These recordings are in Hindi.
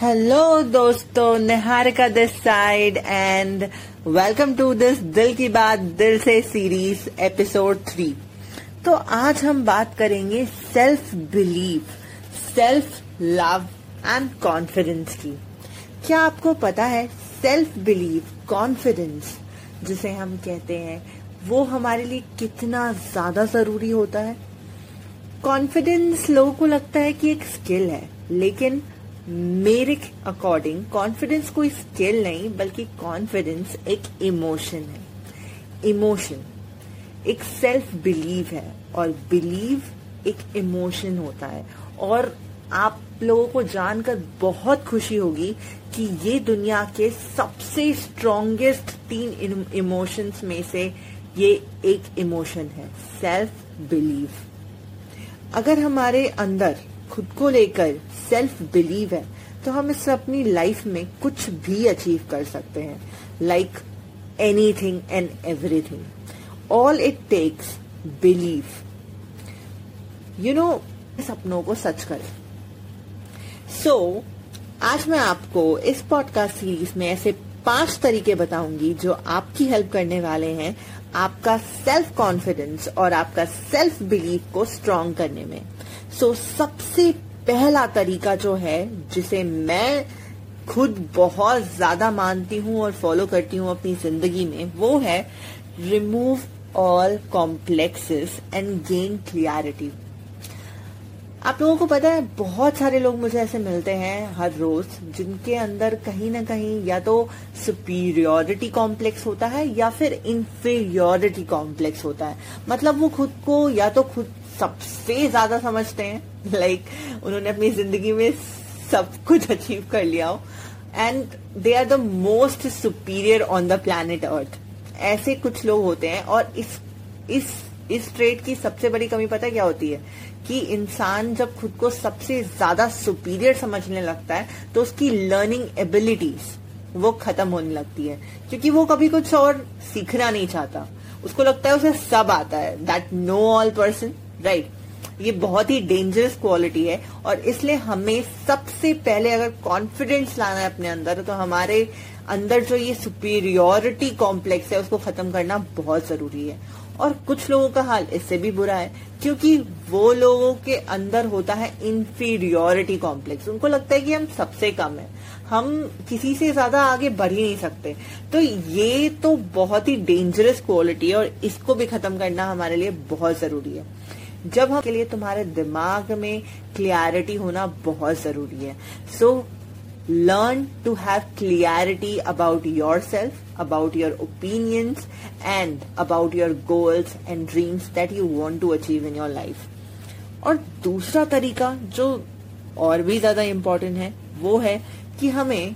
हेलो दोस्तों Niharika this side and welcome to this Dil Ki Baat दिल से सीरीज़ एपिसोड थ्री तो आज हम बात करेंगे self believe self love and confidence की। क्या आपको पता है सेल्फ बिलीव कॉन्फिडेंस जिसे हम कहते हैं, वो हमारे लिए कितना ज़्यादा ज़रूरी होता है? कॉन्फिडेंस लोगों को लगता है कि एक स्किल है, लेकिन मेरे अकॉर्डिंग कॉन्फिडेंस कोई स्किल नहीं, बल्कि कॉन्फिडेंस एक इमोशन है। इमोशन एक सेल्फ बिलीव है, और बिलीव एक इमोशन होता है। और आप लोगों को जानकर बहुत खुशी होगी कि ये दुनिया के सबसे स्ट्रॉन्गेस्ट तीन इमोशंस में से ये एक इमोशन है सेल्फ बिलीव अगर हमारे अंदर खुद को लेकर सेल्फ बिलीव है तो हम इस अपनी लाइफ में कुछ भी अचीव कर सकते हैं like anything and everything all it takes believe you know सपनों को सच करें। सो so, आज मैं आपको इस पॉडकास्ट सीरीज़ में ऐसे पाँच तरीके बताऊँगी जो आपकी हेल्प करने वाले हैं आपका सेल्फ कॉन्फिडेंस और आपका सेल्फ बिलीफ को स्ट्रांग करने में। सो so, सबसे पहला तरीका जो है जिसे मैं खुद बहुत ज़्यादा मानती हूँ और फॉलो करती हूँ अपनी ज़िंदगी में वो है remove all complexes and gain clarity आप लोगों को पता है बहुत सारे लोग मुझे ऐसे मिलते हैं हर रोज जिनके अंदर कहीं ना कहीं या तो सुपीरियोरिटी कॉम्प्लेक्स होता है या फिर इंफीरियोरिटी कॉम्प्लेक्स होता है। मतलब वो खुद को या तो खुद सबसे ज़्यादा समझते हैं लाइक like, उन्होंने अपनी ज़िंदगी में सब कुछ अचीव कर लिया हो। And they are the most superior on the planet earth ऐसे कुछ लोग होते हैं और इस इस इस ट्रेड की सबसे बड़ी कमी पता क्या होती है? कि इंसान जब खुद को सबसे ज़्यादा सुपीरियर समझने लगता है तो उसकी लर्निंग एबिलिटीज वो खत्म होने लगती है। क्योंकि वो कभी कुछ और सीखना नहीं चाहता। उसको लगता है उसे सब आता है। That know all person right ये बहुत ही डेंजरस क्वालिटी है। और इसलिए हमें सबसे पहले अगर कॉन्फिडेंस लाना है अपने अंदर तो हमारे अंदर जो ये सुपीरियोरिटी कॉम्प्लेक्स है, उसको खत्म करना बहुत ज़रूरी है। और कुछ लोगों का हाल इससे भी बुरा है, क्योंकि वो लोगों के अंदर होता है इंफीरियोरिटी कॉम्प्लेक्स उनको लगता है कि हम सबसे कम है। हम किसी से ज़्यादा आगे बढ़ ही नहीं सकते। तो ये तो बहुत ही डेंजरस क्वालिटी है और इसको भी खत्म करना हमारे लिए बहुत ज़रूरी है। जब हम के लिए तुम्हारे दिमाग में क्लियरिटी होना बहुत ज़रूरी है। So learn to have clarity about yourself about your opinions and about your goals and dreams that you want to achieve in your life और दूसरा तरीका, जो और भी ज़्यादा इम्पोर्टेंट है, वो है कि हमें,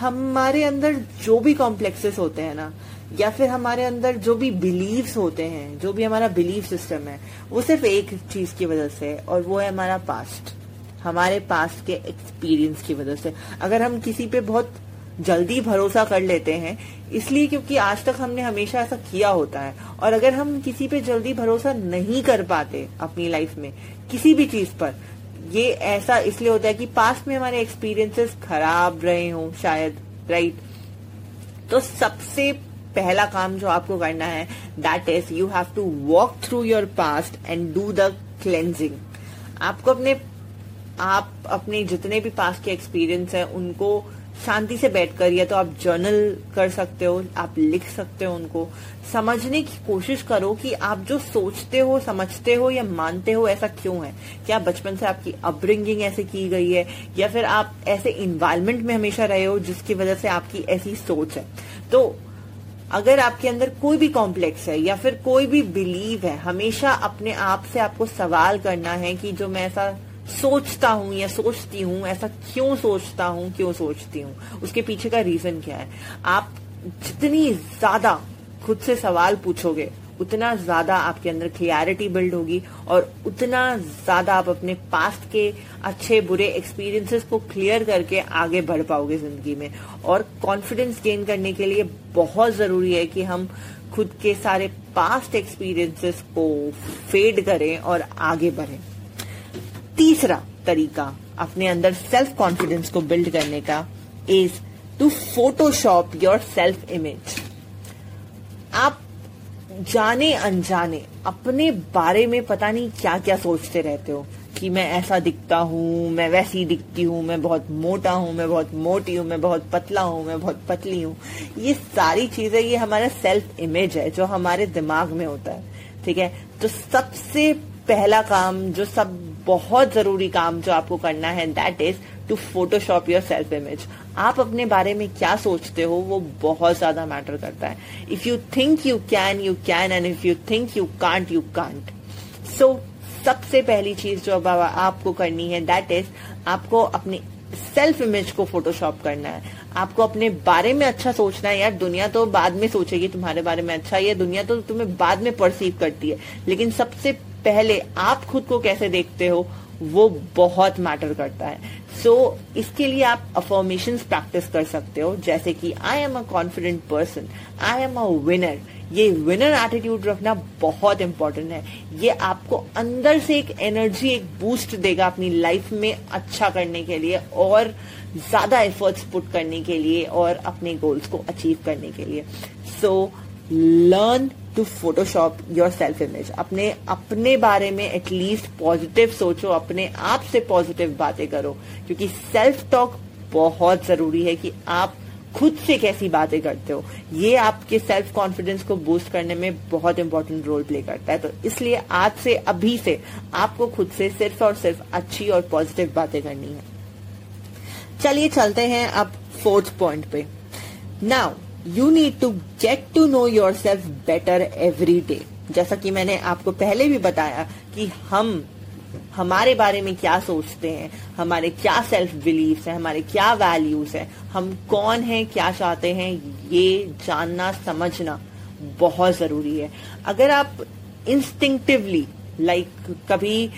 हमारे अंदर जो भी कॉम्प्लेक्सेस होते हैं ना, या फिर हमारे अंदर जो भी बिलीव्स होते हैं, जो भी हमारा बिलीफ सिस्टम है, वो सिर्फ़ एक चीज़ की वजह से है, और वो है हमारा पास्ट हमारे पास्ट के एक्सपीरियंस की वजह से अगर हम किसी पे बहुत जल्दी भरोसा कर लेते हैं, इसलिए क्योंकि आज तक हमने हमेशा ऐसा किया होता है। और अगर हम किसी पे जल्दी भरोसा नहीं कर पाते अपनी लाइफ में, किसी भी चीज़ पर, ये ऐसा इसलिए होता है कि पास्ट में हमारे एक्सपीरियंसेस खराब रहे हों शायद राइट तो सबसे पहला काम जो आपको करना है that is you have to walk through your past and do the cleansing आपको अपने, आप अपने जितने भी पास्ट के एक्सपीरियंस है, उनको शांति से बैठकर या तो आप जर्नल कर सकते हो, आप लिख सकते हो उनको। समझने की कोशिश करो कि आप जो सोचते हो, समझते हो या मानते हो ऐसा क्यों है? क्या बचपन से आपकी अपब्रिंगिंग ऐसे की गई है? या फिर आप ऐसे इन्वायरमेंट में हमेशा रहे हो जिसकी वजह से आपकी ऐसी सोच है? तो अगर आपके अंदर कोई भी कॉम्प्लेक्स है या फिर कोई भी बिलीव है, हमेशा अपने आप से आपको सवाल करना है कि जो मैं ऐसा सोचता हूँ या सोचती हूँ, ऐसा क्यों सोचता हूँ, क्यों सोचती हूँ? उसके पीछे का रीजन क्या है? आप जितनी ज़्यादा खुद से सवाल पूछोगे, उतना ज़्यादा आपके अंदर क्लियरिटी बिल्ड होगी और उतना ज़्यादा आप अपने पास्ट के अच्छे बुरे एक्सपीरियंसेस को क्लियर करके आगे बढ़ पाओगे ज़िंदगी में। और कॉन्फिडेंस गेन करने के लिए बहुत ज़रूरी है कि हम खुद के सारे पास्ट एक्सपीरियंसेस को फेड करें और आगे बढ़ें। तीसरा तरीका अपने अंदर सेल्फ कॉन्फिडेंस को बिल्ड करने का is to Photoshop yourself image आप जाने अनजाने अपने बारे में पता नहीं क्या क्या सोचते रहते हो कि मैं ऐसा दिखता हूँ, मैं वैसी दिखती हूँ, मैं बहुत मोटा हूँ, मैं बहुत मोटी हूँ, मैं बहुत पतला हूँ, मैं बहुत पतली हूँ। ये सारी चीज़ें, ये हमारा सेल्फ इमेज है जो हमारे दिमाग में होता है, ठीक है? तो सबसे पहला काम, जो सब बहुत ज़रूरी काम जो आपको करना है that is to Photoshop yourself image आप अपने बारे में क्या सोचते हो, वो बहुत ज़्यादा मैटर करता है. If you think you can you can and if you think you can't you can't so सबसे पहली चीज़ जो अब आपको करनी है दैट इज़ आपको अपनी सेल्फ इमेज को फोटोशॉप करना है. आपको अपने बारे में अच्छा सोचना है, यार, दुनिया तो बाद में सोचेगी तुम्हारे बारे में अच्छा ये दुनिया तो तुम्हें बाद में परसीव करती है. लेकिन सबसे पहले आप खुद को कैसे देखते हो वो बहुत मैटर करता है। सो so, इसके लिए आप अफॉर्मेशन प्रैक्टिस कर सकते हो जैसे कि I am a confident person I am a winner ये विनर एटीट्यूड रखना बहुत इंपॉर्टेंट है। ये आपको अंदर से एक एनर्जी एक बूस्ट देगा अपनी लाइफ में अच्छा करने के लिए और ज़्यादा एफर्ट्स पुट करने के लिए और अपने गोल्स को अचीव करने के लिए। So learn to Photoshop yourself image अपने अपने बारे में एटलीस्ट पॉजिटिव सोचो, अपने आप से पॉजिटिव बातें करो, क्योंकि सेल्फ टॉक बहुत ज़रूरी है कि आप खुद से कैसी बातें करते हो। ये आपके सेल्फ कॉन्फिडेंस को बूस्ट करने में बहुत इंपॉर्टेंट रोल प्ले करता है। तो इसलिए आज से, अभी से आपको खुद से सिर्फ़ और सिर्फ़ अच्छी और पॉजिटिव बातें करनी है। चलिए चलते हैं अब फोर्थ पॉइंट पे। Now you need to get to know yourself better every day जैसा कि मैंने आपको पहले भी बताया कि हम हमारे बारे में क्या सोचते हैं हमारे क्या सेल्फ बिलीफ है हमारे क्या वैल्यूज़ है हम कौन हैं क्या चाहते हैं ये जानना समझना बहुत ज़रूरी है। अगर आप इंस्टिंक्टिवली लाइक like, कभी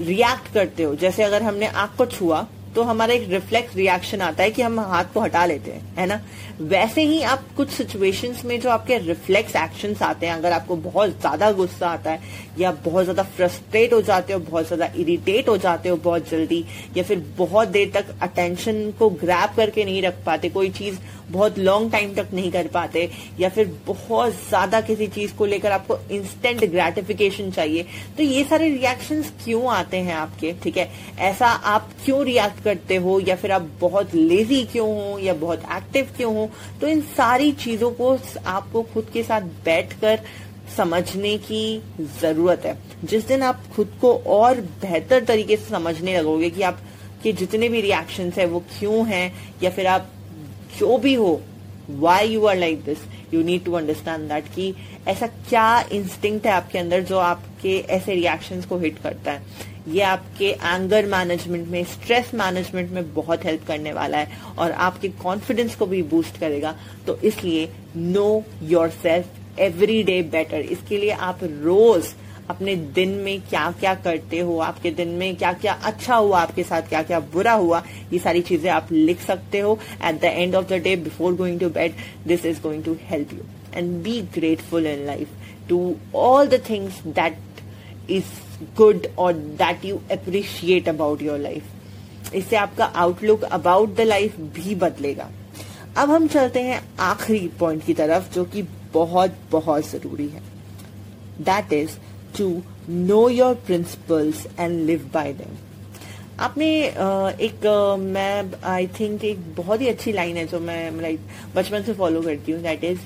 रिएक्ट करते हो जैसे अगर हमने आँख को छुआ तो हमारा एक रिफ्लेक्स रिएक्शन आता है कि हम हाथ को हटा लेते हैं, है ना? वैसे ही आप कुछ सिचुएशंस में जो आपके रिफ्लेक्स एक्शन आते हैं, अगर आपको बहुत ज़्यादा गुस्सा आता है, या बहुत ज़्यादा फ्रस्ट्रेट हो जाते हो, बहुत ज़्यादा इरिटेट हो जाते हो बहुत जल्दी, या फिर बहुत देर तक अटेंशन को ग्रैप करके नहीं रख पाते, कोई चीज़ बहुत लॉन्ग टाइम तक नहीं कर पाते, या फिर बहुत ज़्यादा किसी चीज़ को लेकर आपको इंस्टेंट ग्रेटिफिकेशन चाहिए तो ये सारे रिएक्शंस क्यों आते हैं आपके? ठीक है? ऐसा आप क्यों रिएक्ट करते हो, या फिर आप बहुत लेजी क्यों हो, या बहुत एक्टिव क्यों हो? तो इन सारी चीज़ों को आपको खुद के साथ बैठकर समझने की ज़रूरत है। जिस दिन आप खुद को और बेहतर तरीके से समझने लगोगे कि आप के जितने भी रिएक्शंस है वो क्यों हैं, या फिर आप जो भी हो why you are like this you need to understand that कि ऐसा क्या इंस्टिंक्ट है आपके अंदर जो आपके ऐसे रिएक्शंस को हिट करता है। ये आपके एंगर मैनेजमेंट में स्ट्रेस मैनेजमेंट में बहुत हेल्प करने वाला है और आपके कॉन्फिडेंस को भी बूस्ट करेगा। तो इसलिए know yourself every day better इसके लिए आप रोज अपने दिन में क्या क्या करते हो, आपके दिन में क्या क्या अच्छा हुआ, आपके साथ क्या क्या बुरा हुआ, ये सारी चीज़ें आप लिख सकते हो। At the end of the day before going to bed this is going to help you and be grateful in life to all the things that is good और that you appreciate about your life इससे आपका आउटलुक अबाउट द लाइफ भी बदलेगा। अब हम चलते हैं आखिरी पॉइंट की तरफ़, जो कि बहुत बहुत ज़रूरी है। That is to know your principles and live by them आपने एक मैं आई थिंक एक बहुत ही अच्छी लाइन है जो मैं लाइक बचपन से फॉलो करती हूँ that is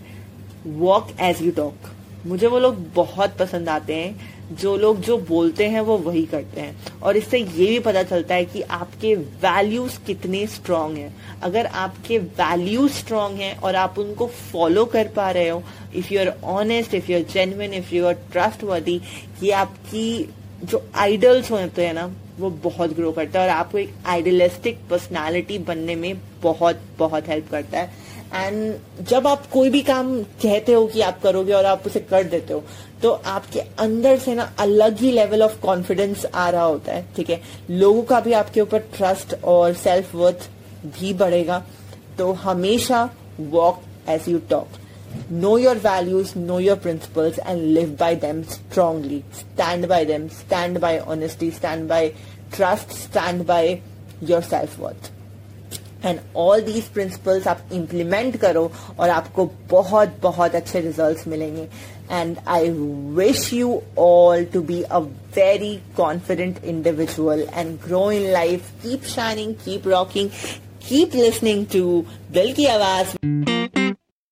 walk as you talk मुझे वो लोग बहुत पसंद आते हैं। जो लोग जो बोलते हैं, वो वही करते हैं। और इससे ये भी पता चलता है कि आपके वैल्यूज़ कितने स्ट्रांग हैं। अगर आपके वैल्यूज़ स्ट्रांग हैं और आप उनको फॉलो कर पा रहे हो if you are honest if you are genuine if you are trustworthy कि आपकी जो आइडल्स होते हैं ना, वो बहुत ग्रो करता है। और आपको एक आइडियलिस्टिक पर्सनालिटी बनने में बहुत बहुत हेल्प करता है। एंड जब आप कोई भी काम कहते हो कि आप करोगे और आप उसे कर देते हो तो आपके अंदर से ना अलग ही लेवल ऑफ़ कॉन्फिडेंस आ रहा होता है ठीक है? लोगों का भी आपके ऊपर ट्रस्ट और सेल्फ वर्थ भी बढ़ेगा। तो हमेशा walk as you talk know your values, know your principles, and live by them strongly. Stand by them, stand by honesty, stand by trust stand by your self worth and all these principles आप इम्प्लीमेंट करो और आपको बहुत बहुत अच्छे रिज़ल्ट मिलेंगे. And I wish you all to be a very confident individual and grow in life keep shining keep rocking keep listening to Dil Ki Awaaz